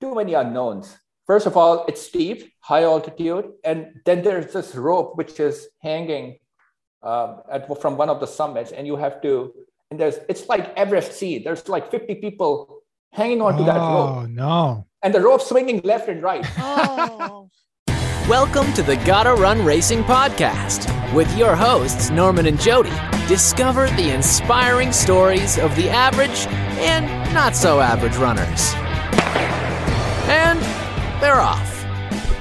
too many unknowns. First of all, it's steep, high altitude, and then there's this rope which is hanging uh, at, from one of the summits, and you have to. And there's it's like Everest Sea. There's like 50 people hanging onto oh, that rope. Oh no! And the rope swinging left and right. Oh. Welcome to the Gotta Run Racing Podcast with your hosts, Norman and Jody. Discover the inspiring stories of the average and not so average runners. They're off.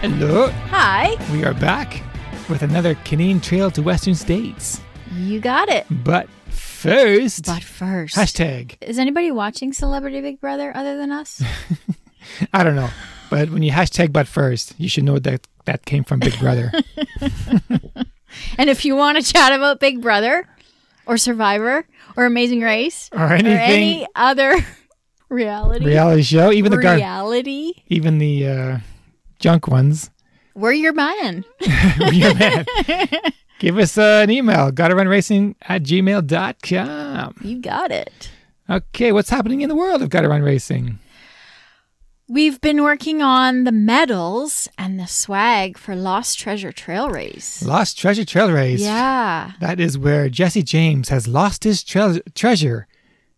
Hello, Hi. we are back with another Canadian Trail to Western States. You got it. But first, But first, hashtag. is anybody watching Celebrity Big Brother other than us? I don't know, but when you hashtag but first, you should know that that came from Big Brother. and if you want to chat about Big Brother or Survivor or Amazing Race or or anything any other reality, reality show, even the gar- reality, even the uh, junk ones. we're your man. We're your man. Give us uh, an email, gotta run racing at gmail.com. You got it. Okay, what's happening in the world of gotta run racing? We've been working on the medals and the swag for Lost Treasure Trail Race. Lost Treasure Trail Race. Yeah. That is where Jesse James has lost his tre- treasure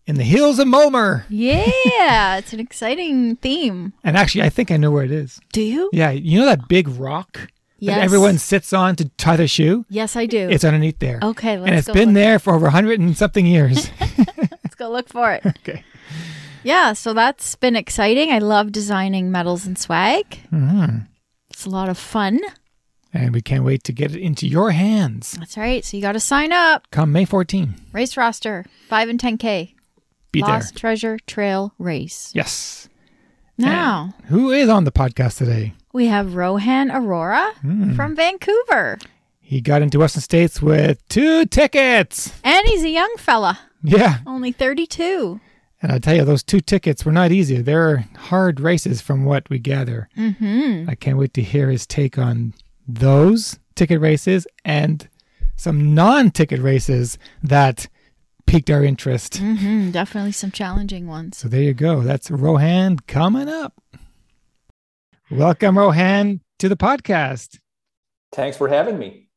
in the hills of Mulmur. Yeah, it's an exciting theme. And actually, I think I know where it is. Do you? Yeah, you know that big rock Yes. that everyone sits on to tie their shoe? Yes, I do. It's underneath there. okay, let's and it's been there for over 100 and something years. Let's go look for it. okay. Yeah, so that's been exciting. I love designing medals and swag. Mhm. It's a lot of fun. And we can't wait to get it into your hands That's right. So you got to sign up. come May 14. Race roster, 5 and 10K. Be Lost there. Treasure Trail Race. Yes. Now, Who is on the podcast today? we have Rohan Aurora Hmm. from Vancouver. He got into Western States with two tickets. And he's a young fella, Yeah. only 32. And I tell you, those two tickets were not easy. They're hard races from what we gather. Mm-hmm. I can't wait to hear his take on those ticket races and some non ticket races that piqued our interest. Mm-hmm. Definitely some challenging ones. So there you go. That's Rohan coming up. Welcome, Rohan, to the podcast. Thanks for having me.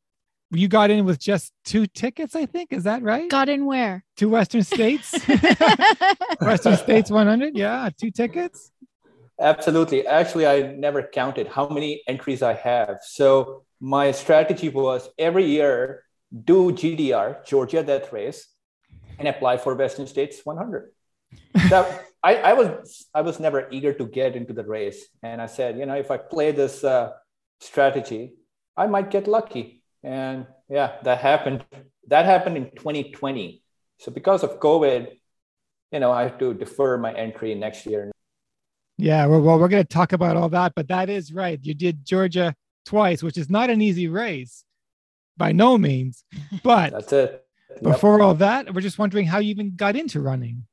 You got in with just two tickets, I think. Is that right? Got in where? Two Western States? Western States 100? Yeah, two tickets. Absolutely. Actually, I never counted how many entries I have. So my strategy was every year do GDR, Georgia Death Race, and apply for Western States 100. So I, I was I was never eager to get into the race, and I said, you know, if I play this uh, strategy, I might get lucky. And yeah, that happened. That happened in 2020. So because of COVID, you know, I have to defer my entry next year. Yeah, well, well we're going to talk about all that, but that is right. You did Georgia twice, which is not an easy race by no means. But That's it. Yep. before all that, we're just wondering how you even got into running.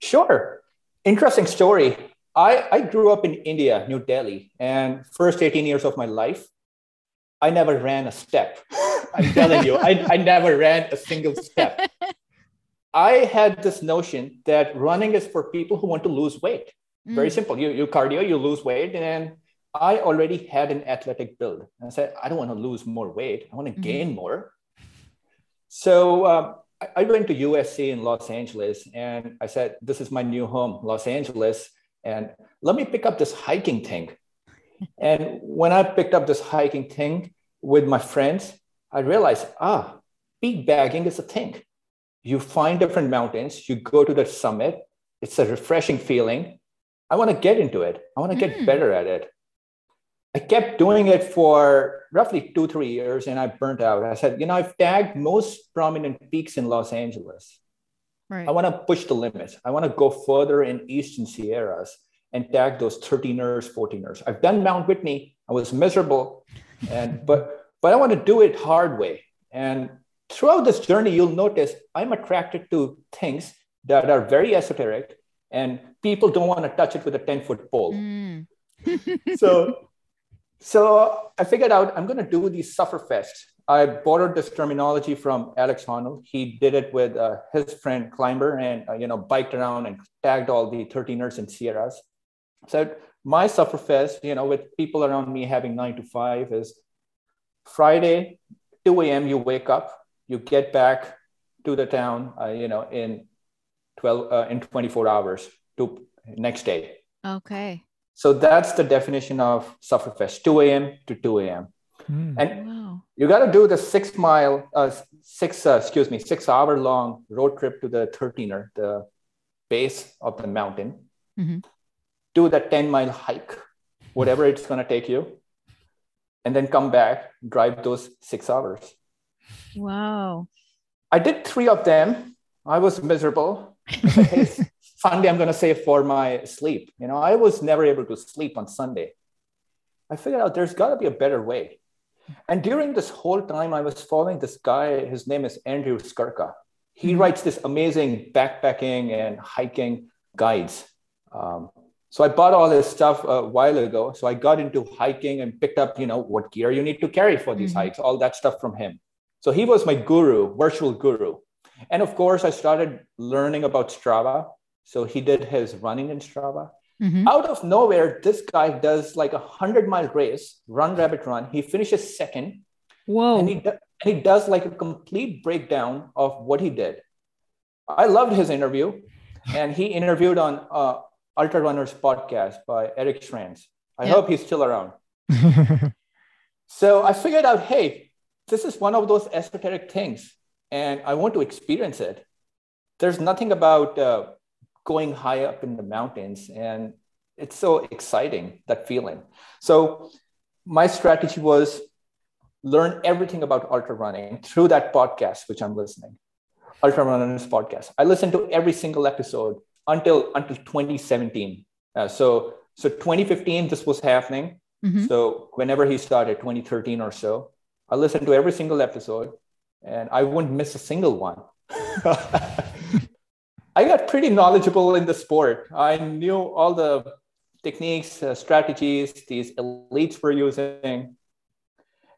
Sure. Interesting story. I, I grew up in India, New Delhi, and first 18 years of my life, I never ran a step. I'm telling you, I, I never ran a single step. I had this notion that running is for people who want to lose weight. Very Mm. simple. You, you cardio, you lose weight. And I already had an athletic build. And I said, I don't want to lose more weight. I want to Mhm. gain more. So um, I, I went to USC in Los Angeles and I said, this is my new home, Los Angeles. And let me pick up this hiking thing. and when I picked up this hiking thing with my friends, I realized, ah, peak bagging is a thing. You find different mountains, you go to the summit. It's a refreshing feeling. I want to get into it. I want to get Mm. better at it. I kept doing it for roughly two, three years and I burnt out. I said, you know, I've tagged most prominent peaks in Los Angeles. Right. I want to push the limits. I want to go further in Eastern Sierras and tag those 13ers, 14ers. I've done Mount Whitney. I was miserable. And but but I want to do it hard way. And throughout this journey, you'll notice I'm attracted to things that are very esoteric and people don't want to touch it with a 10 foot pole. Mm. so so I figured out I'm going to do these sufferfest. I borrowed this terminology from Alex Honnold. He did it with uh, his friend Climber and, uh, you know, biked around and tagged all the 13ers and Sierras. So my sufferfest, you know, with people around me having nine to five is Friday, 2 a.m. You wake up, you get back to the town, uh, you know, in 12 uh, in 24 hours to next day. Okay. So that's the definition of Sufferfest, 2 a.m. to 2 a.m. Mm. And Wow. you got to do the six mile, uh, six, uh, excuse me, six hour long road trip to the 13er, the base of the mountain. Mhm. Do the 10 mile hike, whatever it's going to take you. And then come back, drive those six hours. Wow. I did three of them. I was miserable. I said, hey, Sunday, I'm going to save for my sleep. You know, I was never able to sleep on Sunday. I figured out there's got to be a better way. And during this whole time, I was following this guy. His name is Andrew Skurka. He writes this amazing backpacking and hiking guides. Um, so I bought all this stuff a while ago. So I got into hiking and picked up, you know, what gear you need to carry for these Mhm. hikes, all that stuff from him. So he was my guru, virtual guru. And of course, I started learning about Strava. So he did his running in Strava. Mhm. Out of nowhere, this guy does like a 100 mile race, run, rabbit, run. He finishes second Whoa. and he, do- and he does like a complete breakdown of what he did. I loved his interview. And he interviewed on uh, Ultra Runners podcast by Eric Schranz. I hope he's still around. So I figured out, hey, this is one of those esoteric things, and I want to experience it. There's nothing about uh, going high up in the mountains, and it's so exciting that feeling. So my strategy was learn everything about ultra running through that podcast, which I'm listening. Ultra Runners podcast. I listened to every single episode until until 2017. Uh, so so 2015, this was happening. Mhm. So whenever he started, 2013 or so, I listened to every single episode and I wouldn't miss a single one. I got pretty knowledgeable in the sport. I knew all the techniques, uh, strategies these elites were using.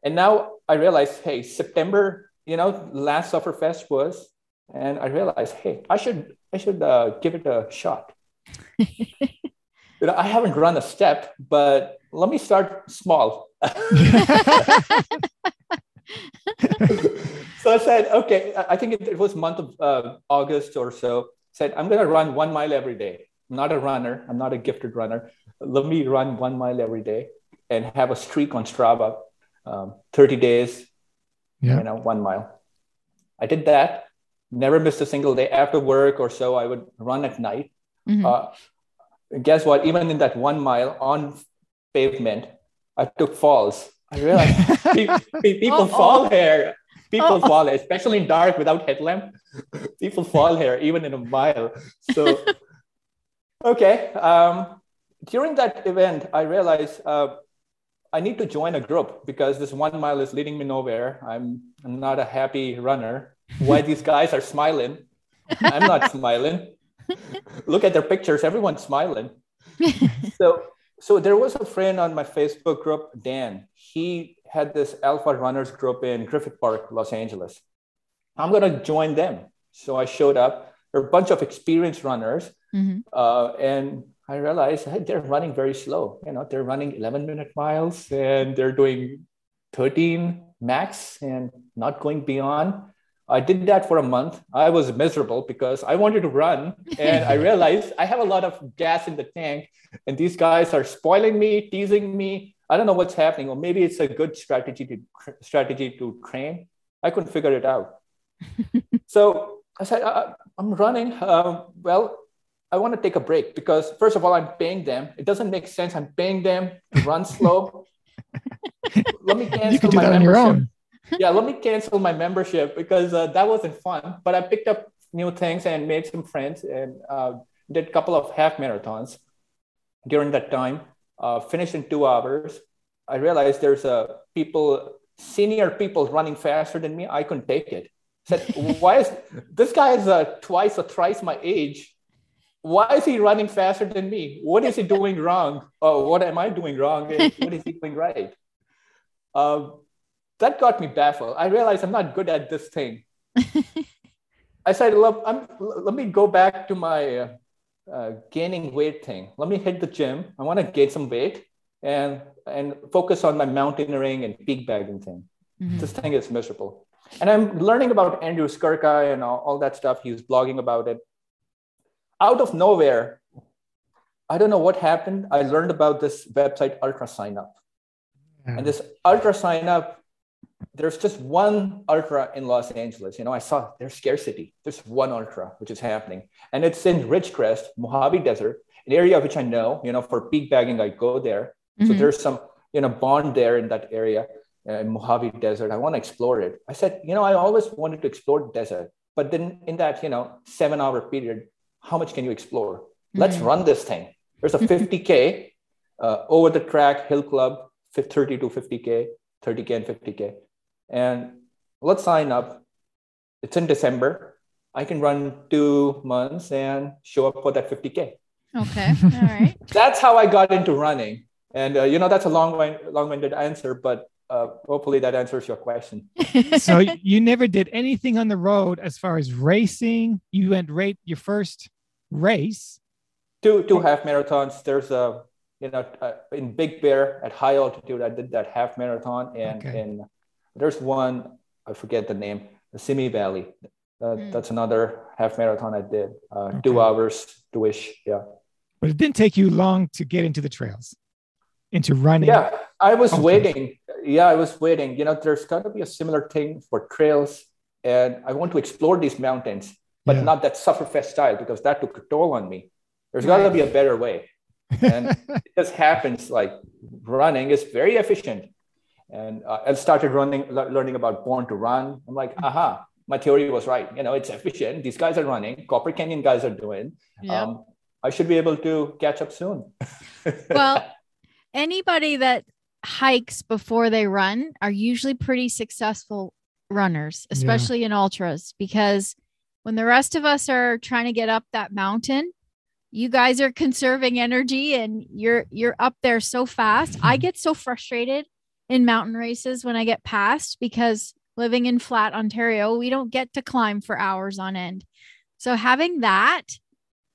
And now I realized, hey, September, you know, last Sufferfest was, and I realized, hey, I should, I should uh, give it a shot. you know, I haven't run a step, but let me start small. so I said, okay, I think it, it was month of uh, August or so. Said I'm gonna run one mile every day. I'm not a runner. I'm not a gifted runner. Let me run one mile every day and have a streak on Strava, um, 30 days, Yeah. you know, one mile. I did that. Never missed a single day. After work or so, I would run at night. Mhm. Uh, guess what? Even in that one mile on pavement, I took falls. I realized pe- pe- people Uh-oh. fall here. People Uh-oh. fall, especially in dark without headlamp. People fall here even in a mile. So, okay. Um, during that event, I realized uh, I need to join a group because this one mile is leading me nowhere. I'm, I'm not a happy runner. Why these guys are smiling? I'm not smiling. Look at their pictures. Everyone's smiling. so, so there was a friend on my Facebook group, Dan. He had this Alpha Runners group in Griffith Park, Los Angeles. I'm gonna join them. So I showed up. There are a bunch of experienced runners, Mhm. uh, and I realized hey, they're running very slow. You know, they're running 11 minute miles and they're doing 13 max and not going beyond. I did that for a month. I was miserable because I wanted to run and I realized I have a lot of gas in the tank and these guys are spoiling me, teasing me. I don't know what's happening, or maybe it's a good strategy to strategy to train. I couldn't figure it out. so I said, I, I'm running. Um, well, I want to take a break because first of all, I'm paying them. It doesn't make sense. I'm paying them to run slow. let me cancel you can do my that on your membership. Yeah, let me cancel my membership because uh, that wasn't fun. But I picked up new things and made some friends and uh, did a couple of half marathons during that time. Uh, finished in two hours. I realized there's uh, people, senior people running faster than me. I couldn't take it. Said, why is this guy is uh, twice or thrice my age? Why is he running faster than me? What is he doing wrong? Or what am I doing wrong? What is he doing right? Uh, that got me baffled. I realized I'm not good at this thing. I said, look, I'm, let me go back to my uh, gaining weight thing. Let me hit the gym. I want to gain some weight and and focus on my mountaineering and peak bagging thing. Mm-hmm. This thing is miserable. And I'm learning about Andrew Skurka and all, all that stuff. He's blogging about it. Out of nowhere, I don't know what happened. I learned about this website, Ultra Sign Up. Yeah. And this Ultra Sign Up, there's just one Ultra in Los Angeles. You know, I saw there's scarcity. There's one Ultra, which is happening. And it's in Ridgecrest, Mojave Desert, an area which I know, you know, for peak bagging, I go there. Mm-hmm. So there's some, you know, bond there in that area uh, in Mojave Desert. I want to explore it. I said, you know, I always wanted to explore the desert, but then in that, you know, seven hour period, how much can you explore? Mm-hmm. Let's run this thing. There's a 50K uh, over the track hill club, 30 to 50K, 30K and 50K. And let's sign up. It's in December. I can run two months and show up for that 50K. Okay. All right. that's how I got into running. And, uh, you know, that's a long, long-winded answer, but uh, hopefully that answers your question. so you never did anything on the road as far as racing. You went rate your first race. Two two half marathons. There's a you know uh, in Big Bear at high altitude. I did that half marathon, and okay. in there's one I forget the name, the Simi Valley. Uh, mm. That's another half marathon I did. Uh, okay. Two hours, two ish. Yeah. But it didn't take you long to get into the trails, into running. Yeah, I was waiting. Yeah, I was waiting. You know, there's got to be a similar thing for trails, and I want to explore these mountains, but yeah. not that sufferfest style because that took a toll on me. There's got to be a better way, and it just happens. Like running is very efficient, and uh, I started running, learning about Born to Run. I'm like, aha, my theory was right. You know, it's efficient. These guys are running. Copper Canyon guys are doing. Yeah. Um, I should be able to catch up soon. well, anybody that hikes before they run are usually pretty successful runners, especially yeah. in ultras, because when the rest of us are trying to get up that mountain, you guys are conserving energy and you're you're up there so fast. I get so frustrated in mountain races when I get past because living in flat Ontario, we don't get to climb for hours on end. So having that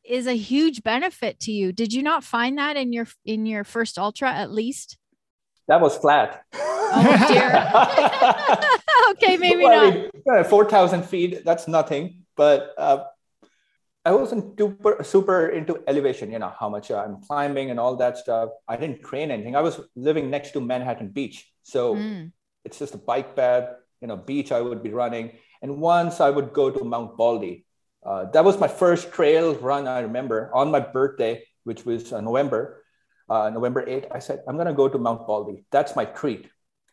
is a huge benefit to you. Did you not find that in your in your first ultra at least? That was flat. Oh dear. okay, maybe well, not. I mean, Four thousand feet. That's nothing. But uh, I wasn't super super into elevation. You know how much I'm climbing and all that stuff. I didn't train anything. I was living next to Manhattan Beach, so mm. it's just a bike pad. You know, beach. I would be running, and once I would go to Mount Baldy, uh, that was my first trail run I remember on my birthday, which was uh, November, uh, November 8th. I said, I'm going to go to Mount Baldy. That's my treat.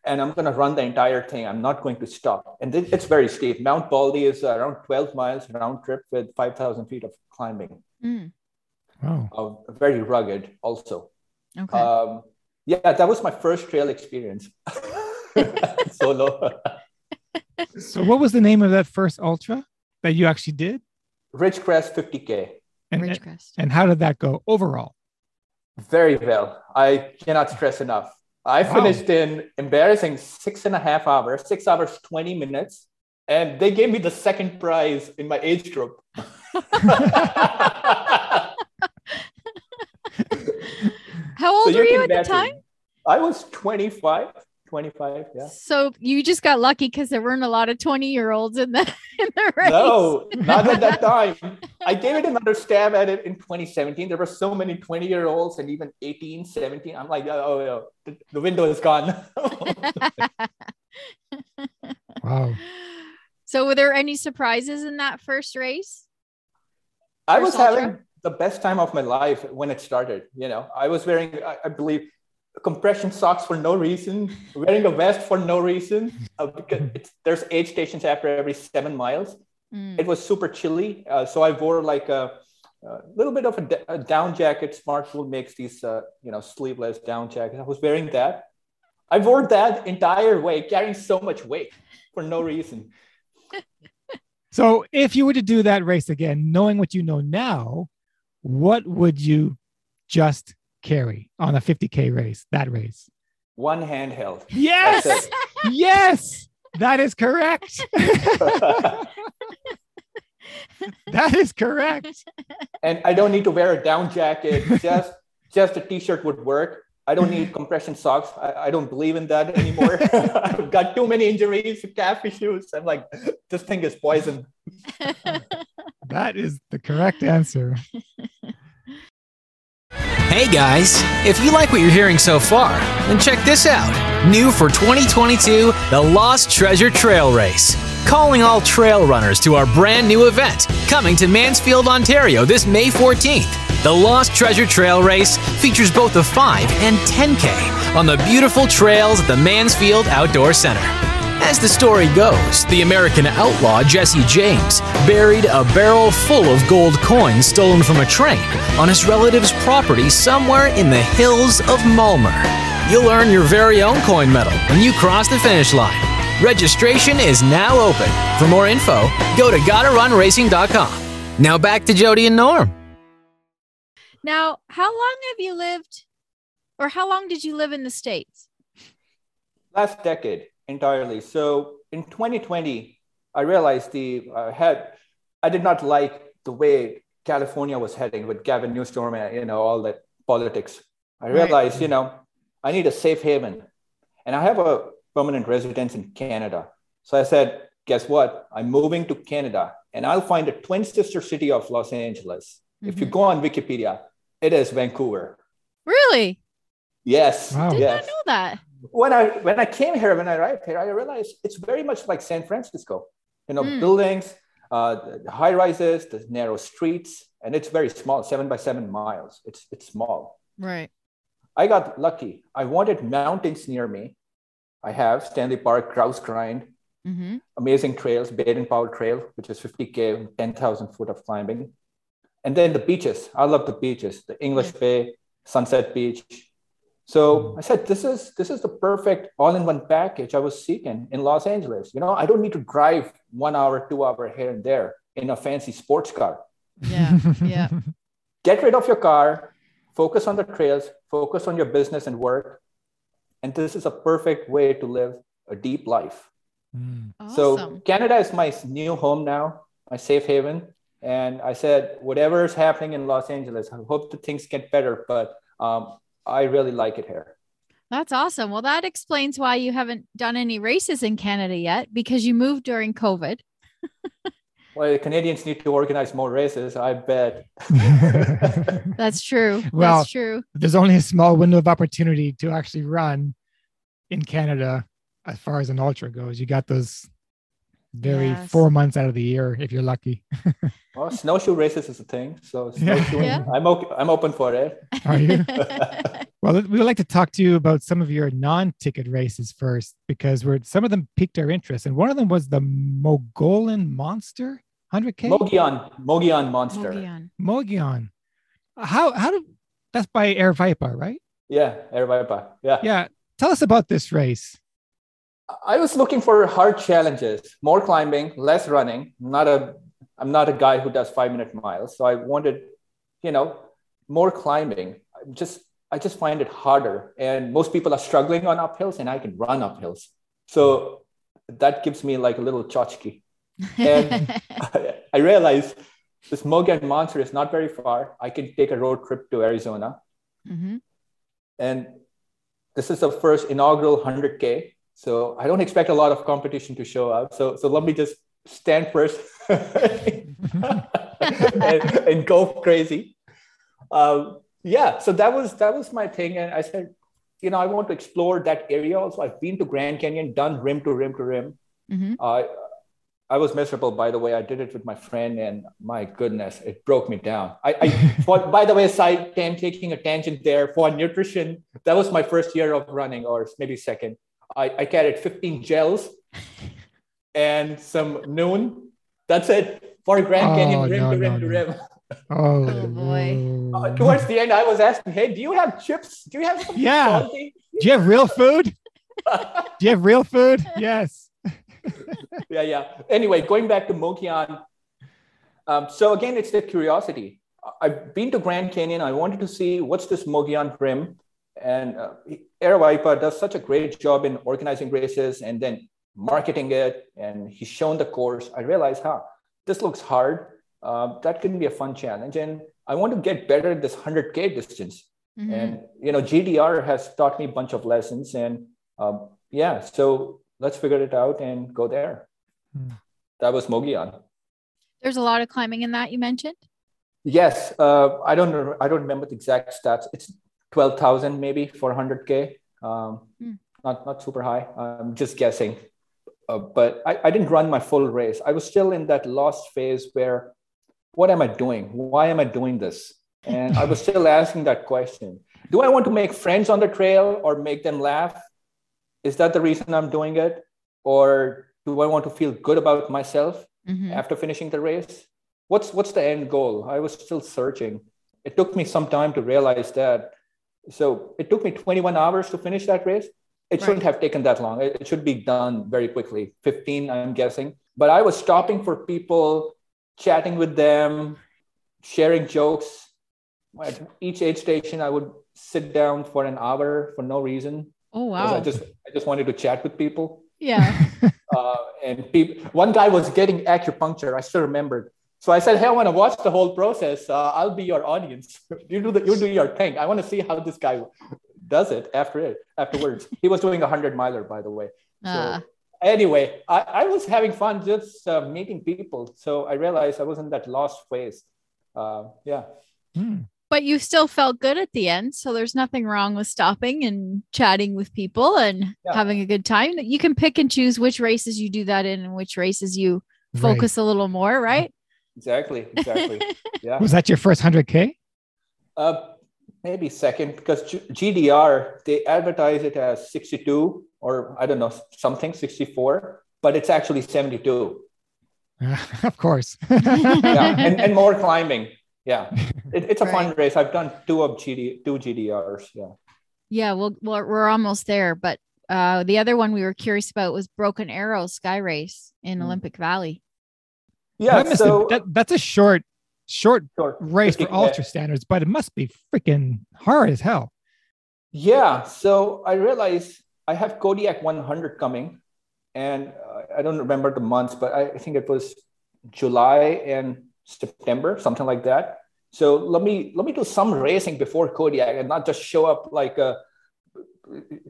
And I'm going to run the entire thing. I'm not going to stop. And th- it's very steep. Mount Baldy is around 12 miles round trip with 5,000 feet of climbing. Mm. Wow. Uh, very rugged also. Okay. Um, yeah, that was my first trail experience. Solo. so what was the name of that first ultra that you actually did? Ridgecrest 50K. And, Ridgecrest. And how did that go overall? Very well. I cannot stress enough. I wow. finished in embarrassing six and a half hours, six hours, 20 minutes. And they gave me the second prize in my age group. How old so were you at the time? I was 25. 25 yeah so you just got lucky because there weren't a lot of 20 year olds in the in the race no not at that time i gave it another stab at it in 2017 there were so many 20 year olds and even 18 17 i'm like oh, oh the, the window is gone. Wow. So were there any surprises in that first race? I was having the best time of my life when it started you know. I was wearing I, I believe compression socks for no reason, wearing a vest for no reason, uh, because there's aid stations after every seven miles. Mm. It was super chilly, uh, so I wore like a, a little bit of a, a, down jacket. Smartwool makes these, uh, you know, sleeveless down jackets. I was wearing that. I wore that entire way, carrying so much weight for no reason. so, if you were to do that race again, knowing what you know now, what would you just carry on a 50K race, that race? One handheld. Yes. yes. That is correct. that is correct. And I don't need to wear a down jacket. Just just a t-shirt would work. I don't need compression socks. I, I don't believe in that anymore. I've got too many injuries, calf issues. I'm like, this thing is poison. That is the correct answer. Hey guys, if you like what you're hearing so far, then check this out. New for 2022, the Lost Treasure Trail Race. Calling all trail runners to our brand new event coming to Mansfield, Ontario this May 14th. The Lost Treasure Trail Race features both a 5 and 10K on the beautiful trails at the Mansfield Outdoor Center. As the story goes, the American outlaw Jesse James buried a barrel full of gold coins stolen from a train on his relative's property somewhere in the hills of Mulmur. You'll earn your very own coin medal when you cross the finish line. Registration is now open. For more info, go to gottarunracing.com. Now back to Jody and Norm. Now, how long have you lived, or how long did you live in the States? Last decade entirely. So in 2020, I realized the I had I did not like the way California was heading with Gavin Newsom and you know all that politics. I realized, you know, I need a safe haven, and I have a permanent residence in Canada. So I said, guess what? I'm moving to Canada, and I'll find a twin sister city of Los Angeles. If you go on Wikipedia, it is Vancouver. Really? Yes. Wow. Did yes not know that. when I when I came here, when I arrived here, I realized it's very much like San Francisco. You know, Mm. buildings, uh, the high rises, the narrow streets, and it's very small, seven by seven miles. It's it's small. Right. I got lucky. I wanted mountains near me. I have Stanley Park, Grouse Grind, Mm-hmm. amazing trails, Baden Powell Trail, which is 50K, 10,000 foot of climbing. And then the beaches. I love the beaches, the English Bay, Sunset Beach. So I said, this is this is the perfect all-in-one package I was seeking in Los Angeles. You know, I don't need to drive one hour, two hour here and there in a fancy sports car. Yeah. Yeah. Get rid of your car, focus on the trails, focus on your business and work. And this is a perfect way to live a deep life. Mm. So Canada is my new home now, my safe haven. And I said, whatever is happening in Los Angeles, I hope that things get better, but um, I really like it here. That's awesome. Well, that explains why you haven't done any races in Canada yet because you moved during COVID. Well, the Canadians need to organize more races, I bet. That's true. Well- That's true. There's only a small window of opportunity to actually run in Canada as far as an ultra goes. You got those very Yes. four months out of the year if you're lucky. Well, snowshoe races is a thing. So Yeah. snowshoeing, Yeah. I'm, okay, I'm open for it. Are you? Well, we would like to talk to you about some of your non-ticket races first, because we're some of them piqued our interest, and one of them was the Mogollon Monster 100K. Mogion, Mogion Monster. Mogollon. Mogion. How how do that's by Aravaipa, right? Yeah, Aravaipa. Yeah. Yeah. Tell us about this race. I was looking for hard challenges, more climbing, less running. I'm not a I'm not a guy who does five minute miles. So I wanted, you know, more climbing. I just I just find it harder. And most people are struggling on uphills and I can run uphills. So that gives me like a little tchotchke. And I realized this Mogan Monster is not very far. I can take a road trip to Arizona. Mhm. And this is the first inaugural 100K. So I don't expect a lot of competition to show up. So, so let me just stand first and, and go crazy. Um, yeah, so that was that was my thing. And I said, you know, I want to explore that area also. I've been to Grand Canyon, done rim to rim to rim. Mhm. I I was miserable, by the way. I did it with my friend, and my goodness, it broke me down. I, I for, by the way, side I'm taking a tangent there for nutrition. That was my first year of running, or maybe second. I, I carried 15 gels and some Nuun. That's it for Grand Oh, Canyon rim no, to rim no, to no. rim. Oh, Oh, boy. Uh, towards the end, I was asking, "Hey, do you have chips? Do you have something Yeah. salty?" Do you have real food? Do you have real food? Yes. yeah, yeah. Anyway, going back to Mokian. Um, so again, it's the curiosity. I've been to Grand Canyon. I wanted to see what's this Mogian rim. And uh, Aravaipa does such a great job in organizing races and then marketing it. And he's shown the course. I realized, huh, this looks hard. Uh, that can be a fun challenge. And I want to get better at this 100K distance. Mm-hmm. And, you know, GDR has taught me a bunch of lessons. And um, yeah, so let's figure it out and go there. Mm. That was Mogollon. There's a lot of climbing in that you mentioned. Yes, uh, I don't know. I don't remember the exact stats. It's twelve thousand maybe for hundred k. Um, mm. Not not super high. I'm just guessing. Uh, but I, I didn't run my full race. I was still in that lost phase where, what am I doing? Why am I doing this? And I was still asking that question. Do I want to make friends on the trail or make them laugh? Is that the reason I'm doing it? Or do I want to feel good about myself mm-hmm. after finishing the race? What's what's the end goal? I was still searching. It took me some time to realize that. So it took me 21 hours to finish that race. It shouldn't have taken that long. It, it should be done very quickly. 15, I'm guessing. But I was stopping for people, chatting with them, sharing jokes. At each aid station, I would sit down for an hour for no reason. Oh wow! I just I just wanted to chat with people. Yeah. uh, and people, one guy was getting acupuncture. I still remembered. So I said, "Hey, I want to watch the whole process. Uh, I'll be your audience. you do the, you do your thing. I want to see how this guy does it after it afterwards." he was doing a hundred miler, by the way. So uh. anyway, I, I was having fun just uh, meeting people. So I realized I was in that lost phase. Uh, yeah. Mm but you still felt good at the end. So there's nothing wrong with stopping and chatting with people and yeah. having a good time. You can pick and choose which races you do that in and which races you focus right. a little more, right? Exactly. Exactly. yeah. Was that your first 100K? Uh, maybe second because G- GDR, they advertise it as 62 or I don't know, something 64, but it's actually 72. of course. yeah. And, and more climbing yeah. It, it's a right. fun race. I've done two of gd two gdrs yeah. Yeah well, well we're almost there but uh the other one we were curious about was broken arrow sky race in mm. olympic valley. Yeah so, that, that's a short short, short. race for ultra standards but it must be freaking hard as hell. Yeah so i realized i have kodiak 100 coming and uh, i don't remember the months but I, I think it was july and September, something like that. So let me let me do some racing before Kodiak and not just show up like a,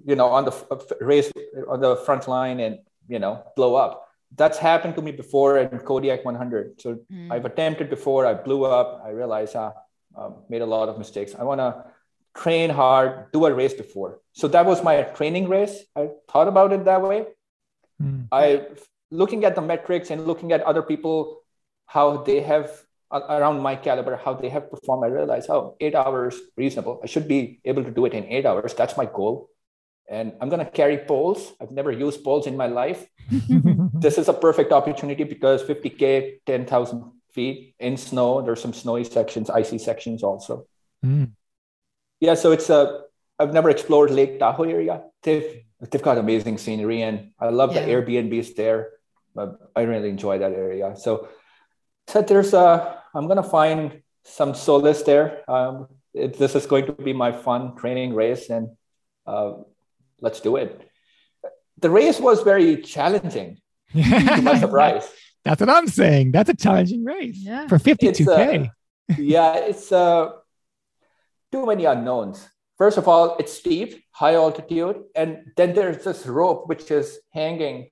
you know, on the race on the front line and you know blow up. That's happened to me before in Kodiak 100. So mm. I've attempted before. I blew up. I realized I uh, made a lot of mistakes. I want to train hard, do a race before. So that was my training race. I thought about it that way. Mm. I looking at the metrics and looking at other people how they have around my caliber, how they have performed, I realized, oh, eight hours reasonable. I should be able to do it in eight hours. That's my goal. And I'm going to carry poles. I've never used poles in my life. this is a perfect opportunity because 50K, 10,000 feet in snow. There's some snowy sections, icy sections also. Mm. Yeah, so it's a, I've never explored Lake Tahoe area. They've, they've got amazing scenery and I love yeah. the Airbnbs there. I really enjoy that area. So so there's a i'm going to find some solace there. Um, it, this is going to be my fun training race and uh, let's do it. The race was very challenging to my surprise. That's what i'm saying. That's a challenging race yeah. for 52k it's, uh, yeah it's uh, too many unknowns. First of all it's steep high altitude and then there's this rope which is hanging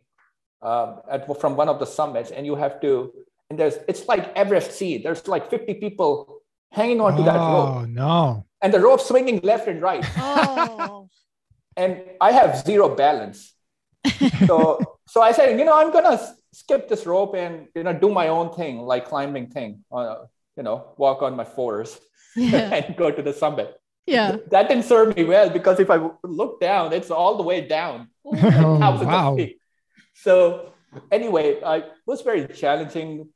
uh, at, from one of the summits and you have to and there's it's like Everest Sea. There's like 50 people hanging on to oh, that rope. Oh no. And the rope swinging left and right. Oh. and I have zero balance. so so I said, you know, I'm gonna skip this rope and you know do my own thing, like climbing thing. Uh, you know, walk on my fours yeah. and go to the summit. Yeah. That didn't serve me well because if I look down, it's all the way down. oh, wow. So anyway, I was very challenging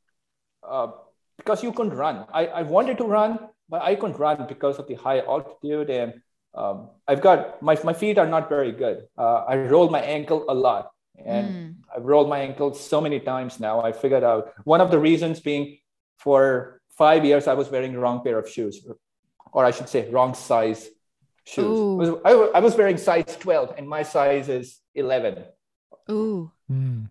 uh, because you couldn't run. I, I wanted to run, but I couldn't run because of the high altitude. And um, I've got my, my feet are not very good. Uh, I roll my ankle a lot. And mm. I've rolled my ankle so many times now. I figured out one of the reasons being for five years, I was wearing the wrong pair of shoes, or I should say, wrong size shoes. I, I was wearing size 12, and my size is 11. Ooh. Mm.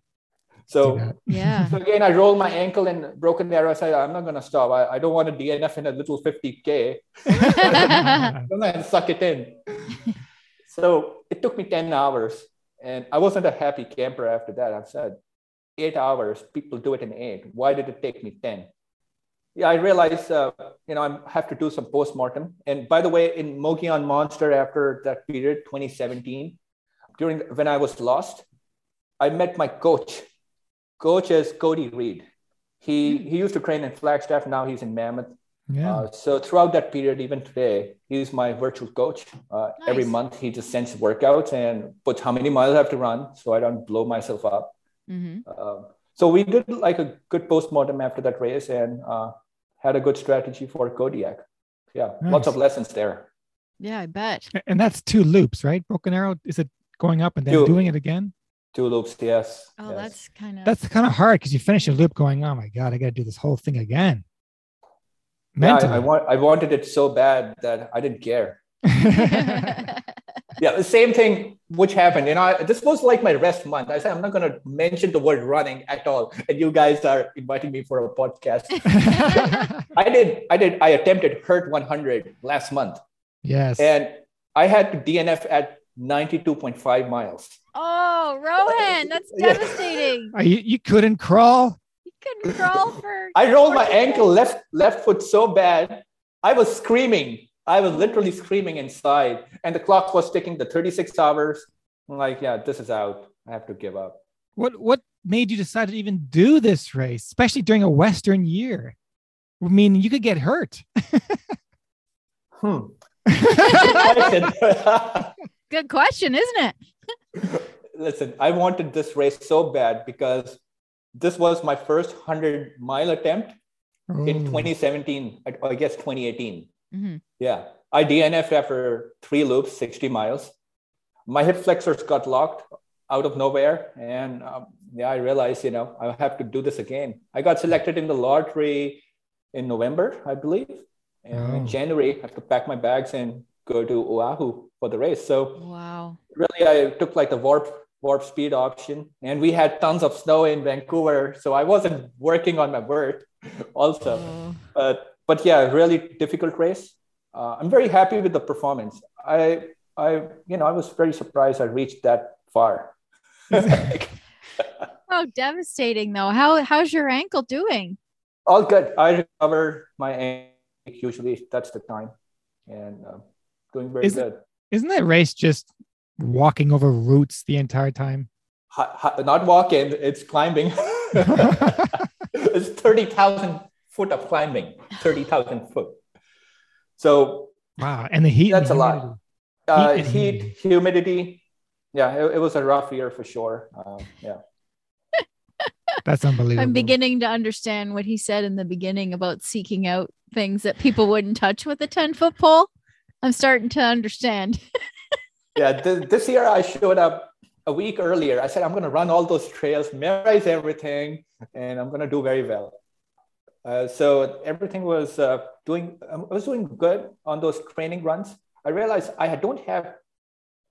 So. Yeah. so again, I rolled my ankle and Broken Arrow. I said, I'm not going to stop. I, I don't want to DNF in a little 50K. I'm going to suck it in. so it took me 10 hours. And I wasn't a happy camper after that. I said, eight hours, people do it in eight. Why did it take me 10? Yeah, I realized, uh, you know, I have to do some postmortem. And by the way, in Mogollon Monster, after that period, 2017, during when I was lost, I met my coach. Coach is Cody Reed. He he used to train in Flagstaff. Now he's in Mammoth. Yeah. Uh, so throughout that period, even today, he's my virtual coach. Uh, Every month, he just sends workouts and puts how many miles I have to run, so I don't blow myself up. hmm Um, so we did like a good postmortem after that race and uh, had a good strategy for Kodiak. Yeah, lots of lessons there. Yeah, I bet. and that's two loops, right? Broken Arrow. Is it going up and then Two. doing it again? Two loops, yes. Oh, yes. that's kind of That's kind of hard because you finish a loop going, oh my God, I got to do this whole thing again. Yeah, I, I want I wanted it so bad that I didn't care. Yeah, the same thing which happened. You know, I, this was like my rest month. I said I'm not going to mention the word running at all, and you guys are inviting me for a podcast. I did, I did, I attempted Hurt 100 last month, yes. and I had to DNF at 92.5 miles. oh, Rohan, that's devastating. Are you, you couldn't crawl? You couldn't crawl for. I rolled my 14 ankle left left foot so bad, I was screaming. I was literally screaming inside, and the clock was ticking the 36 hours. I'm like, yeah, this is out. I have to give up. What what made you decide to even do this race, especially during a Western year? I mean, you could get hurt. Hmm. Listen, Good question, isn't it? listen, I wanted this race so bad because this was my first 100 mile attempt in Oh. 2017, I I guess 2018. Mhm. Yeah, I DNF'd after three loops, 60 miles. My hip flexors got locked out of nowhere. And um, yeah, I realized, you know, I have to do this again. I got selected in the lottery in November, I believe. And Oh. in January, I have to pack my bags and go to Oahu for the race. So Wow. really, I took like the warp warp speed option. And we had tons of snow in Vancouver. So I wasn't working on my vert also Oh. but but yeah, really difficult race. Uh, I'm very happy with the performance. I I you know I was very surprised I reached that far. Oh, devastating though. How how's your ankle doing? All good. I recover my ankle usually. That's the time, and uh, doing very Is it- good. Isn't that race just walking over roots the entire time? Ha- ha- not walking, it's climbing. it's thirty thousand foot of climbing. Thirty thousand foot. So wow. And the heat, that's the a lot. uh, Heat and heat, humidity. Yeah, it, it was a rough year for sure. Um, yeah. That's unbelievable. I'm beginning to understand what he said in the beginning about seeking out things that people wouldn't touch with a 10 foot pole. I'm starting to understand. yeah th- this year i showed up a week earlier. I said i'm going to run all those trails memorize everything and i'm going to do very well. Uh, so everything was uh, doing i was doing good on those training runs. I realized i don't have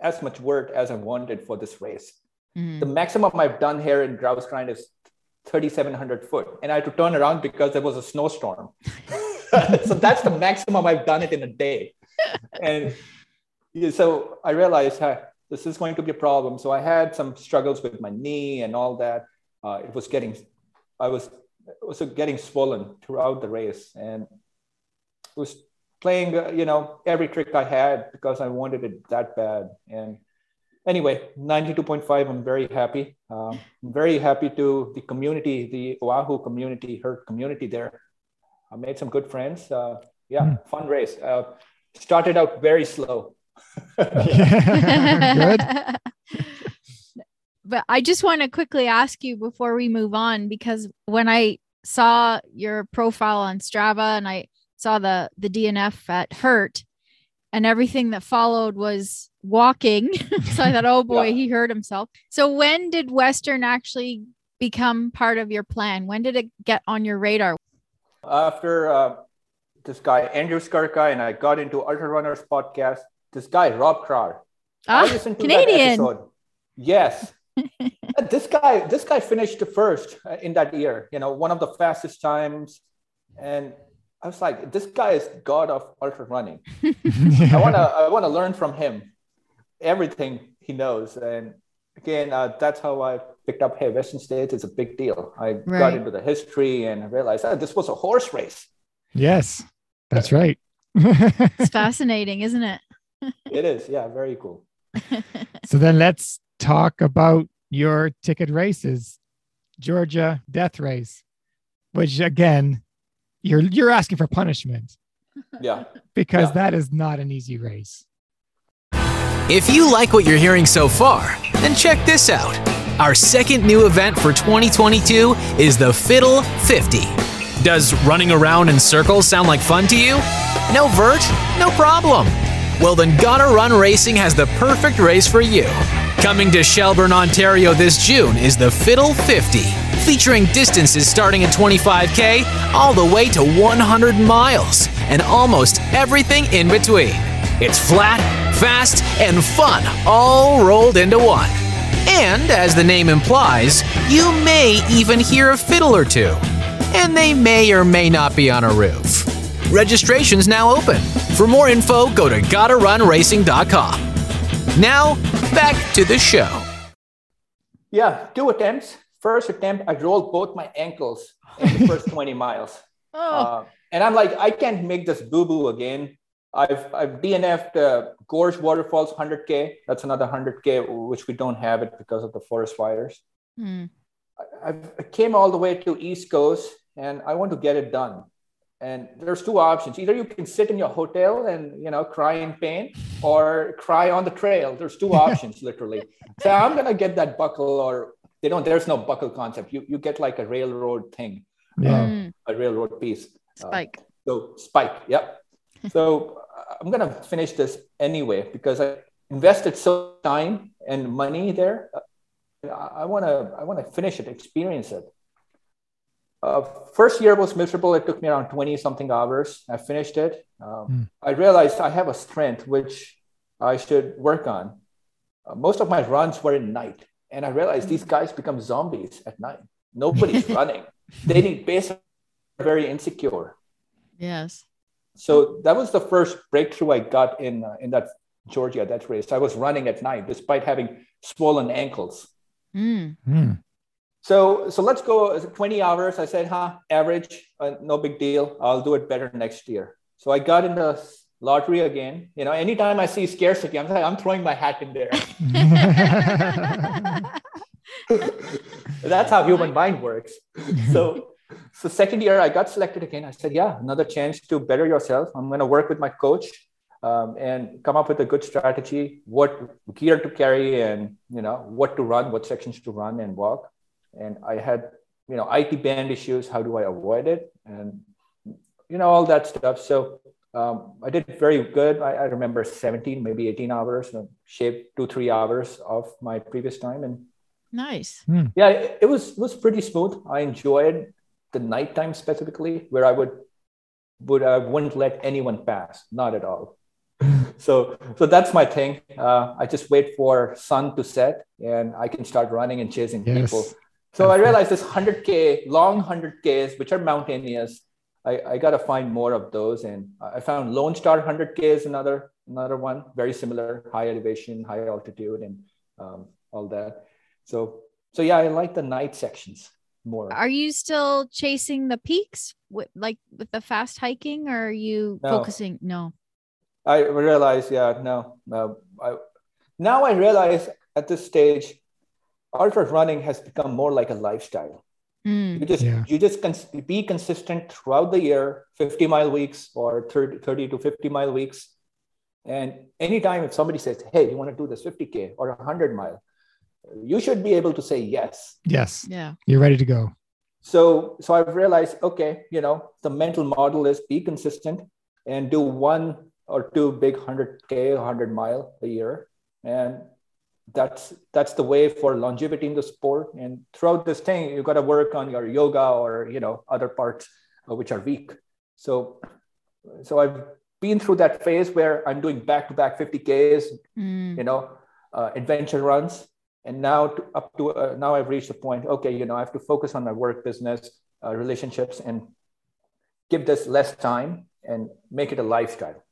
as much work as i wanted for this race. Mhm. the maximum i've done here in grouse grind is 3700 foot and i had to turn around because there was a snowstorm. So that's the maximum i've done it in a day and yeah, so I realized hey, this is going to be a problem. So I had some struggles with my knee and all that. Uh, it was getting, I was, also getting swollen throughout the race, and was playing, uh, you know, every trick I had because I wanted it that bad. And anyway, 92.5, I'm very happy. Um, I'm very happy to the community, the Oahu community, her community there. I made some good friends. Uh, yeah, Hmm. fun race. Uh, started out very slow. Good. but I just want to quickly ask you before we move on because when I saw your profile on Strava and I saw the the DNF at Hurt and everything that followed was walking, so I thought, oh boy, Yeah. he hurt himself. So when did Western actually become part of your plan? When did it get on your radar? After uh, this guy, Andrew Skurka, and I got into Ultra Runners podcast, this guy, Rob Krar. I Ah, listened to that Canadian. episode. Yes. this guy, this guy finished first uh, in that year. You know, one of the fastest times, and I was like, this guy is god of ultra running. I wanna, I wanna learn from him everything he knows. And again, uh, that's how I picked up. Hey, Western States is a big deal. I Right. got into the history and I realized oh, this was a horse race. Yes, that's right. It's fascinating, isn't it? It is, yeah, very cool. so then let's talk about your ticket races. Georgia Death Race, which again, you're you're asking for punishment Yeah. because Yeah. that is not an easy race. If you like what you're hearing so far, then check this out. Our second new event for 2022 is the Fiddle 50. Does running around in circles sound like fun to you? No vert? No problem. Well, then Gotta Run Racing has the perfect race for you. Coming to Shelburne, Ontario this June is the Fiddle 50, featuring distances starting at 25K all the way to 100 miles, and almost everything in between. It's flat, fast, and fun all rolled into one. And as the name implies, you may even hear a fiddle or two. And they may or may not be on a roof. Registration's now open. For more info, go to GottaRunRacing.com. Now, back to the show. Yeah, two attempts. First attempt, I rolled both my ankles in the first 20 miles. Oh, Uh, and I'm like, I can't make this boo boo again. I've, I've DNF'd uh, Gorge Waterfalls 100K. That's another 100K, which we don't have it because of the forest fires. hmm. I, I came all the way to East Coast and I want to get it done. And there's two options. Either you can sit in your hotel and you know cry in pain, or cry on the trail. There's two options, literally. So I'm gonna get that buckle, or they don't. There's no buckle concept. You you get like a railroad thing, Yeah. Mm, a railroad piece. Uh, spike. so spike, yep. So uh, I'm gonna finish this anyway because I invested so time and money there. I wanna I wanna finish it, experience it. Uh, first year was miserable. It took me around 20 something hours. I finished it. Um, Hmm. I realized I have a strength which I should work on. Uh, most of my runs were in night, and I realized these guys become zombies at night. Nobody's running. They need base very insecure. Yes. So that was the first breakthrough I got in uh, in that Georgia Death Race. I was running at night despite having swollen ankles. Mm. Hmm. So so let's go uh, 20 hours. I said, huh, average, uh, no big deal. I'll do it better next year. So I got in the lottery again. You know, anytime I see scarcity, I'm like, I'm throwing my hat in there. That's how human mind works. So so second year I got selected again. I said, yeah, another chance to better yourself. I'm going to work with my coach um, and come up with a good strategy, what gear to carry, and you know what to run, what sections to run and walk. And I had you know IT band issues. How do I avoid it? And you know all that stuff. So um, I did very good. I, I remember 17, maybe 18 hours, uh, shaved two three hours of my previous time, and Nice. yeah it, it was it was pretty smooth i enjoyed the nighttime specifically where i would would i wouldn't let anyone pass not at all so so that's my thing uh, i just wait for sun to set and i can start running and chasing Yes. people so i realized this 100k long 100ks which are mountainous i, I got to find more of those and i found lone star 100k is another another one very similar high elevation high altitude and um, all that so so yeah, I like the night sections more. Are you still chasing the peaks with like with the fast hiking or are you No. focusing? No. I realize, yeah, no, no. I, now I realize at this stage, ultra running has become more like a lifestyle. Mm. You just Yeah. you just cons- be consistent throughout the year, 50 mile weeks or 30, 30 to 50 mile weeks. And anytime if somebody says, hey, you want to do this 50K or 100 mile, you should be able to say yes. yes, Yeah. you're ready to go. so so i've realized okay you know the mental model is be consistent and do one or two big 100k 100 mile a year and that's that's the way for longevity in the sport and throughout this thing you've got to work on your yoga or you know other parts uh, which are weak so so i've been through that phase where i'm doing back to back 50ks Mm. you know, uh, adventure runs. and now to, up to uh, now I've reached the point. Okay, you know, I have to focus on my work, business, uh, relationships, and give this less time and make it a lifestyle.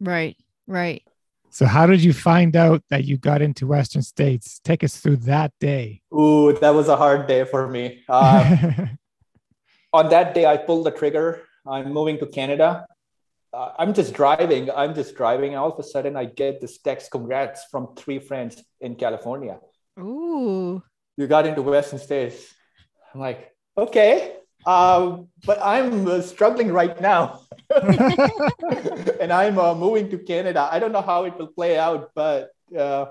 Right. Right. So, how did you find out that you got into Western States? Take us through that day. Ooh, that was a hard day for me. Uh, on that day, I pulled the trigger. I'm moving to Canada. Uh, I'm just driving. I'm just driving. All of a sudden, I get this text congrats from three friends in California. Ooh. You got into Western States. I'm like, okay. Um, but I'm uh, struggling right now. and I'm uh, moving to Canada. I don't know how it will play out, but uh,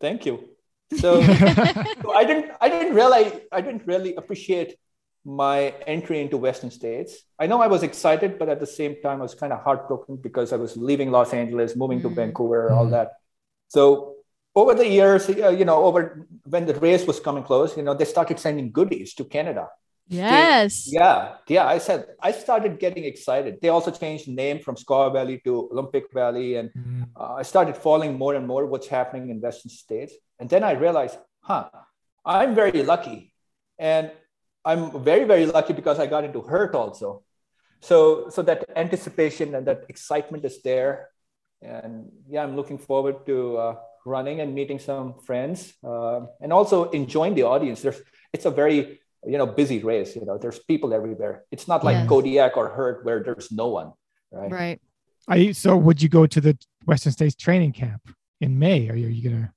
thank you. So, so I didn't I didn't realize I didn't really appreciate my entry into Western States. I know I was excited, but at the same time I was kind of heartbroken because I was leaving Los Angeles, moving mm-hmm. to Vancouver, all mm-hmm. that. So over the years, uh, you know, over when the race was coming close, you know, they started sending goodies to Canada. Yes. They, yeah. Yeah. I said, I started getting excited. They also changed the name from Squaw Valley to Olympic Valley. And mm-hmm. uh, I started following more and more what's happening in Western states. And then I realized, huh, I'm very lucky. And I'm very, very lucky because I got into HURT also. So, so that anticipation and that excitement is there. And yeah, I'm looking forward to uh, running and meeting some friends uh, and also enjoying the audience. There's, it's a very you know busy race you know there's people everywhere. It's not like yes. kodiak or HURT where there's no one right? Right. I, so would you go to the western states training camp in may? Are you, are you gonna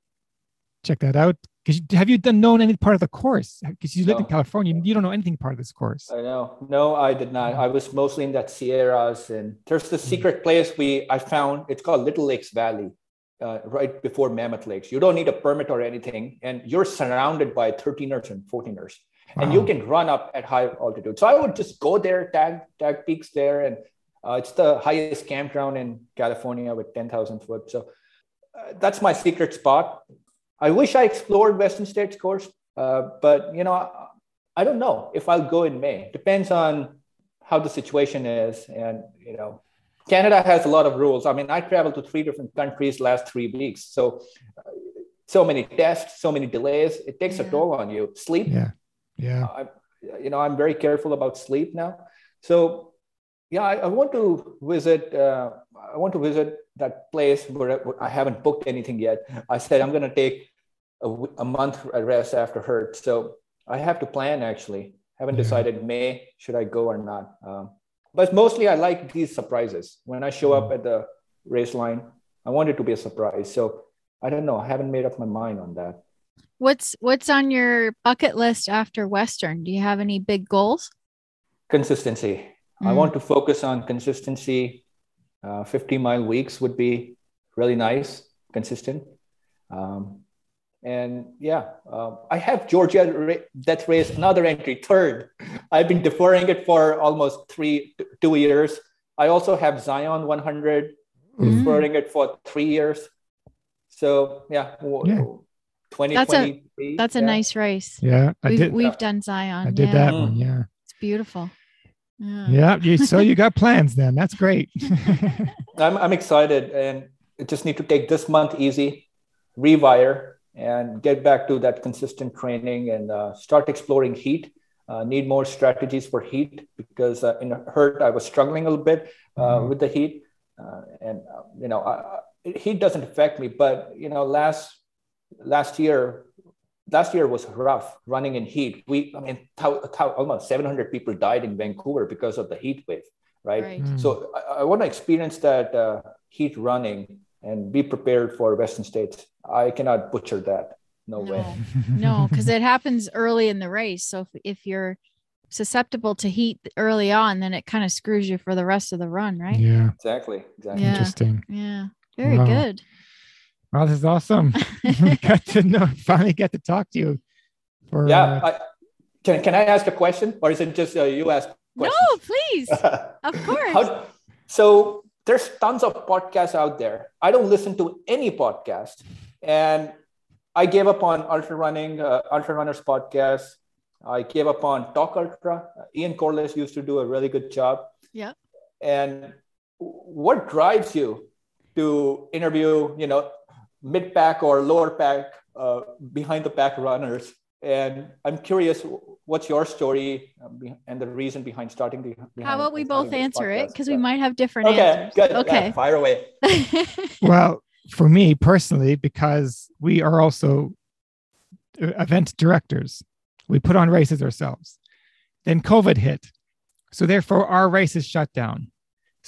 check that out? Because have you done known any part of the course? Because you live no. in california you don't know anything part of this course. I know. No i did not. I was mostly in that sierras and there's the mm. secret place we i found it's called little lakes valley uh, right before mammoth lakes. You don't need a permit or anything and you're surrounded by 13ers and 14ers wow. and you can run up at high altitude. So I would just go there, tag tag peaks there, and uh, it's the highest campground in California with 10,000 foot. So uh, that's my secret spot. I wish I explored Western States course, uh, but you know, I, I don't know if I'll go in May. Depends on how the situation is, and you know, Canada has a lot of rules. I mean, I traveled to three different countries last three weeks, so uh, so many tests, so many delays. It takes yeah. a toll on you. Sleep. Yeah. Yeah. I, you know, I'm very careful about sleep now. So, yeah, I, I want to visit. Uh, I want to visit that place where I haven't booked anything yet. I said I'm going to take a, a month rest after HURT. So I have to plan actually. Haven't yeah. decided May should I go or not. Um, but mostly I like these surprises. When I show up mm. at the race line, I want it to be a surprise. So I don't know. I haven't made up my mind on that. What's what's on your bucket list after Western? Do you have any big goals? Consistency. Mm. I want to focus on consistency. Uh, 50 mile weeks would be really nice, consistent. Um, and yeah, uh, I have Georgia ra- Death Race, another entry, third. I've been deferring it for almost three, two years. I also have Zion 100, mm. deferring it for three years. So yeah, yeah. 2023. That's a, that's a nice race. Yeah, I we've, did. We've done Zion. I did yeah. that one. Yeah, it's beautiful. Yeah. yeah you, so you got plans then. That's great. I'm I'm excited, and I just need to take this month easy, rewire, and get back to that consistent training and uh, start exploring heat. Uh, need more strategies for heat because uh, in HURT I was struggling a little bit uh, mm-hmm. with the heat, uh, and uh, you know I, heat doesn't affect me, but you know last last year last year was rough running in heat. We i mean th- th- almost 700 people died in vancouver because of the heat wave right, right. Mm. so i, I want to experience that uh, heat running and be prepared for western states. I cannot butcher that. No, no. way. No because it happens early in the race. So if, if you're susceptible to heat early on then it kind of screws you for the rest of the run right? Yeah. Exactly exactly. Yeah. interesting. Yeah. Very wow. good Wow, this is awesome. got to know, finally get to talk to you. For, yeah. Uh, I, can, can I ask a question or is it just uh, you ask questions? No, please. of course. How, so there's tons of podcasts out there. I don't listen to any podcast. And I gave up on ultra running, uh, ultra runners podcast. I gave up on Talk Ultra. Ian Corless used to do a really good job. Yeah. And what drives you to interview, you know, mid pack or lower pack uh, behind the pack runners. And I'm curious, what's your story um, and the reason behind starting the? How about we both answer it because we might have different Okay, answers. good. Okay. Yeah, fire away. well, for me personally, because we are also uh, event directors, we put on races ourselves. Then COVID hit. So therefore, our race is shut down.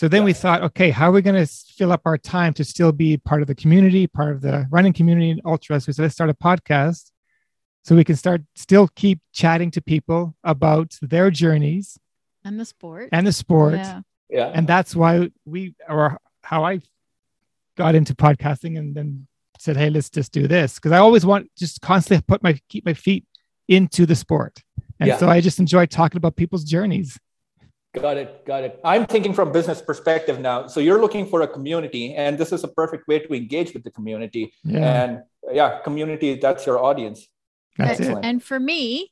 So then we thought, okay, how are we going to fill up our time to still be part of the community, part of the running community and ultras? So let's start a podcast so we can start still keep chatting to people about their journeys and the sport. and the sport Yeah. Yeah. and that's why we or how i got into podcasting and then said hey let's just do this because i always want just constantly put my keep my feet into the sport and Yeah. so i just enjoy talking about people's journeys Got it. Got it. I'm thinking from business perspective now. So you're looking for a community, and this is a perfect way to engage with the community. yeah And yeah, community, that's your audience. that's it excellent. And for me,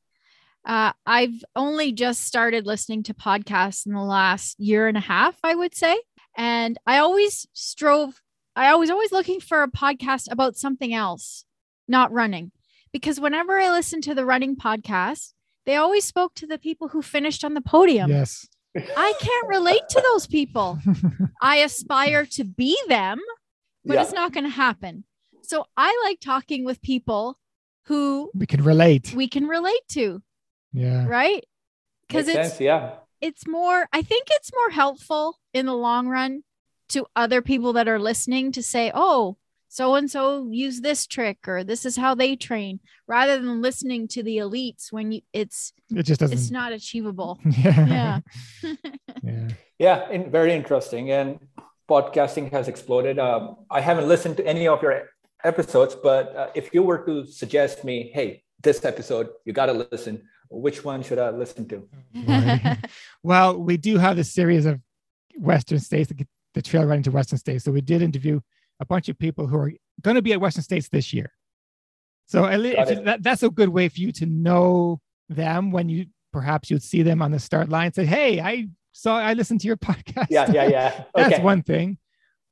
uh, I've only just started listening to podcasts in the last year and a half, I would say. And I always strove, I was always looking for a podcast about something else, not running. Because whenever I listened to the running podcast, they always spoke to the people who finished on the podium. yes I can't relate to those people. I aspire to be them, but yeah. it's not going to happen. So I like talking with people who we can relate we can relate to, yeah right? Because it's sense. Yeah. it's more I think it's more helpful in the long run to other people that are listening to say, "Oh, so and so use this trick or this is how they train," rather than listening to the elites when you it's it just doesn't it's not achievable. yeah Yeah. yeah Yeah. In, very interesting. And podcasting has exploded. Um, I haven't listened to any of your episodes, but uh, if you were to suggest me, hey, this episode, you got to listen, which one should I listen to? Well, we do have this series of Western states, the, the trail running to Western states. So we did interview a bunch of people who are going to be at Western states this year. So at least you- that, that's a good way for you to know them when you perhaps you'd see them on the start line. Say, hey, I saw, I listened to your podcast. Yeah. Yeah. Yeah. that's Okay. one thing.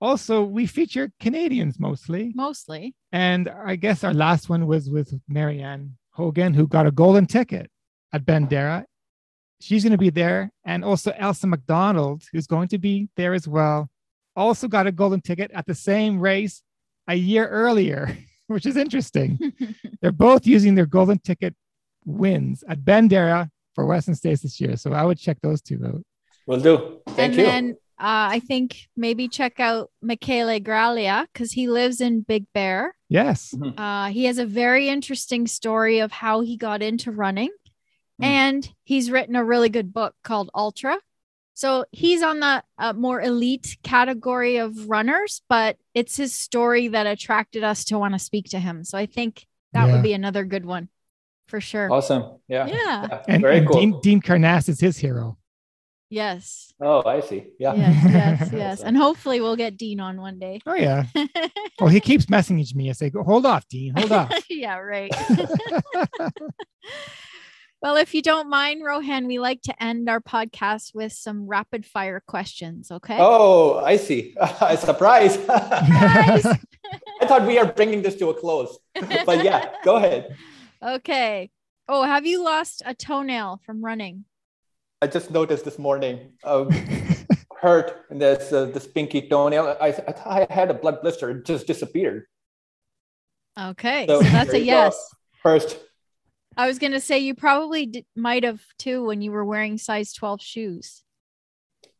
Also, we feature Canadians mostly. Mostly. And I guess our last one was with Marianne Hogan, who got a golden ticket at Bandera. She's going to be there. And also Ailsa MacDonald, who's going to be there as well, also got a golden ticket at the same race a year earlier, which is interesting. They're both using their golden ticket wins at Bandera for Western States this year. So I would check those two out. Will do. Thank and you. then uh, I think maybe check out Michele Graglia because he lives in Big Bear. Yes. Uh, he has a very interesting story of how he got into running, Mm. and he's written a really good book called Ultra. So he's on the uh, more elite category of runners, but it's his story that attracted us to want to speak to him. So I think that Yeah. would be another good one for sure. awesome. Yeah. Yeah. Yeah, And, Very and cool. Dean, Dean Karnazes is his hero. Yes. Oh, I see. Yeah. Yes. Yes. Yes. And hopefully we'll get Dean on one day. Oh, yeah. Well, he keeps messaging me. I say, "Go- hold off, Dean. Hold off. yeah, right. Well, if you don't mind, Rohan, we like to end our podcast with some rapid fire questions. Okay. Oh, I see. A surprise. Surprise. I thought we are bringing this to a close. But yeah, go ahead. Okay. Oh, have you lost a toenail from running? I just noticed this morning, um, hurt in this uh, this pinky toenail. I, I thought I had a blood blister. It just disappeared. Okay. So So, that's a you go. yes. First, I was going to say you probably might have too when you were wearing size 12 shoes.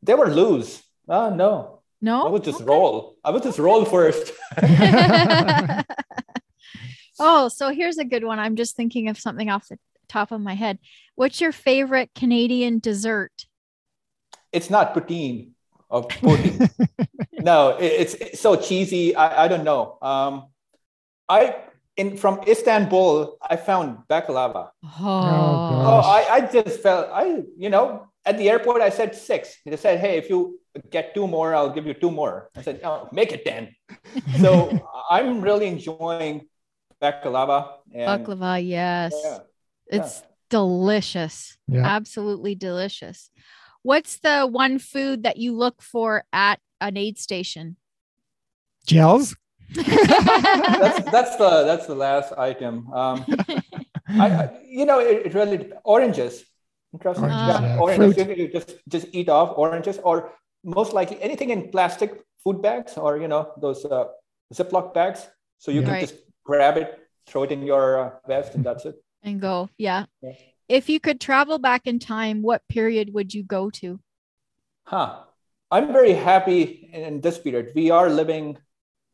they were loose. Oh no, No. I would just roll. I would just roll first. oh, so here's a good one. I'm just thinking of something off the top of my head. What's your favorite Canadian dessert? It's not poutine or protein. no, it, it's, it's so cheesy. I, I don't know. Um, I in from Istanbul, I found baklava. Oh, Oh. I, I just felt I, you know, at the airport I said six. They said, hey, if you get two more, I'll give you two more. I said, oh, make it ten. So I'm really enjoying baklava. And baklava, yes. Yeah, It's delicious. Yeah. Absolutely delicious. What's the one food that you look for at an aid station? Gels. that's that's the that's the last item. Um, I, I, you know, it, it really oranges. Interesting. Oranges, yeah, yeah. oranges. Fruit. You just just eat off oranges, or most likely anything in plastic food bags, or you know those uh, Ziploc bags. So you Yeah. can Right. just grab it, throw it in your uh, vest, and that's it. and go. Yeah. Yeah. If you could travel back in time, what period would you go to? Huh. I'm very happy in this period. We are living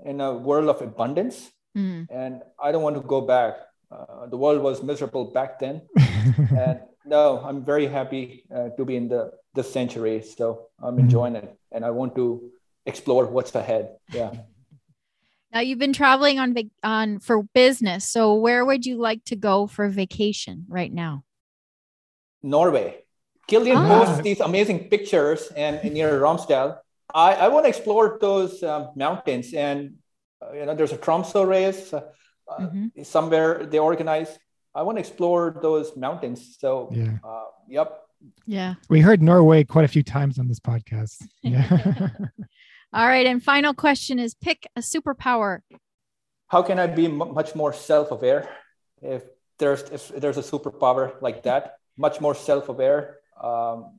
in a world of abundance, Mm. and I don't want to go back. Uh, the world was miserable back then, and no, I'm very happy uh, to be in the this century. So I'm enjoying it, and I want to explore what's ahead. Yeah. Now you've been traveling on vac- on for business. So where would you like to go for vacation right now? Norway. Kilian Ah. posts these amazing pictures and near Romsdal. I, I want to explore those um, mountains and uh, you know there's a Tromso race uh, uh, Mhm. somewhere they organize. I want to explore those mountains. So yeah. uh, yep. Yeah. We heard Norway quite a few times on this podcast. Yeah. All right. And final question is pick a superpower. How can I be m- much more self-aware if there's if there's a superpower like that? Much more self-aware. Um,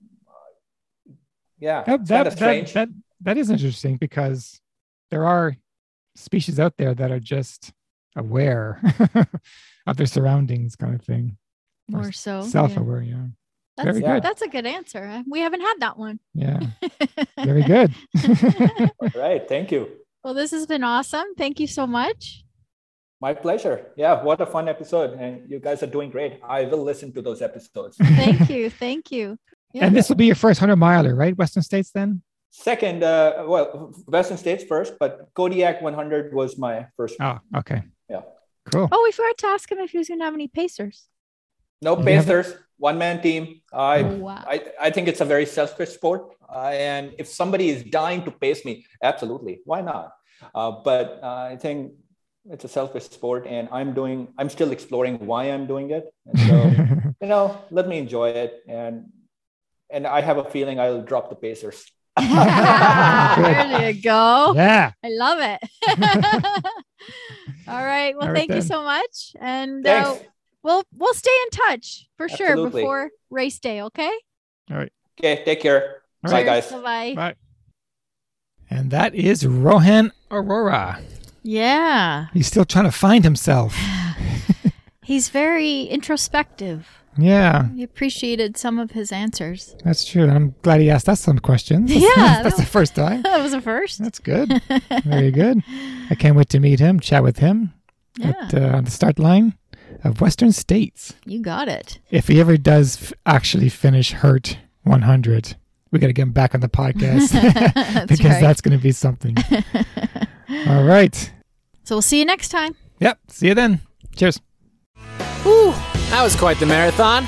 yeah, that, it's that, kind of that, strange. that, that is interesting because there are species out there that are just aware of their surroundings, kind of thing. Or More so. Self aware, yeah. That's, Very good. That's a good answer. We haven't had that one. Yeah. Very good. right. Thank you. well, this has been awesome. Thank you so much. My pleasure. Yeah, what a fun episode. And you guys are doing great. I will listen to those episodes. Thank you. Thank you. Yeah. And this will be your first 100 miler, right? Western States then? Second, uh, well, Western States first, but Kodiak 100 was my first. Oh, okay. Yeah. Cool. oh, we forgot to ask him if he was going to have any pacers. No You have- pacers, one man team. I, Oh, wow. I, I think it's a very selfish sport. Uh, and if somebody is dying to pace me, absolutely. Why not? Uh, but uh, I think it's a selfish sport and I'm doing, I'm still exploring why I'm doing it. And so, you know, let me enjoy it. And, and I have a feeling I'll drop the pacers. there you go. yeah. I love it. All right. Well, All right thank you so much. And uh, Thanks. we'll we'll stay in touch for sure before race day, okay? All right. Okay, take care. All Bye, right. guys. Bye-bye. Bye. And that is Rohan Aurora. Yeah. He's still trying to find himself. He's very introspective. Yeah, He appreciated some of his answers. that's true. I'm glad he asked us some questions. Yeah, that's that- the first time. That was a first. That's good. Very good. I can't wait to meet him, chat with him Yeah, at uh, the start line of Western States. you got it. If he ever does f- actually finish Hurt 100, we got to get him back on the podcast That's because right. that's going to be something. All right. So we'll see you next time. Yep. See you then. Cheers. Whew, that was quite the marathon.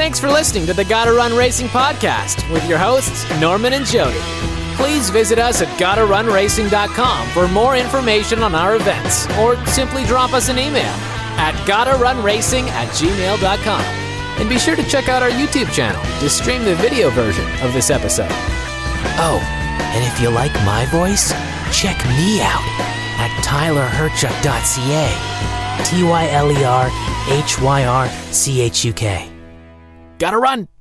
Thanks for listening to the Gotta Run Racing podcast with your hosts, Norman and Jody. Please visit us at gottarunracing.com for more information on our events, or simply drop us an email at gottarunracing at gmail.com. And be sure to check out our YouTube channel to stream the video version of this episode. Oh, and if you like my voice, check me out at tylerhyrchuk.ca. T Y L E R H Y R C H U K. Gotta run!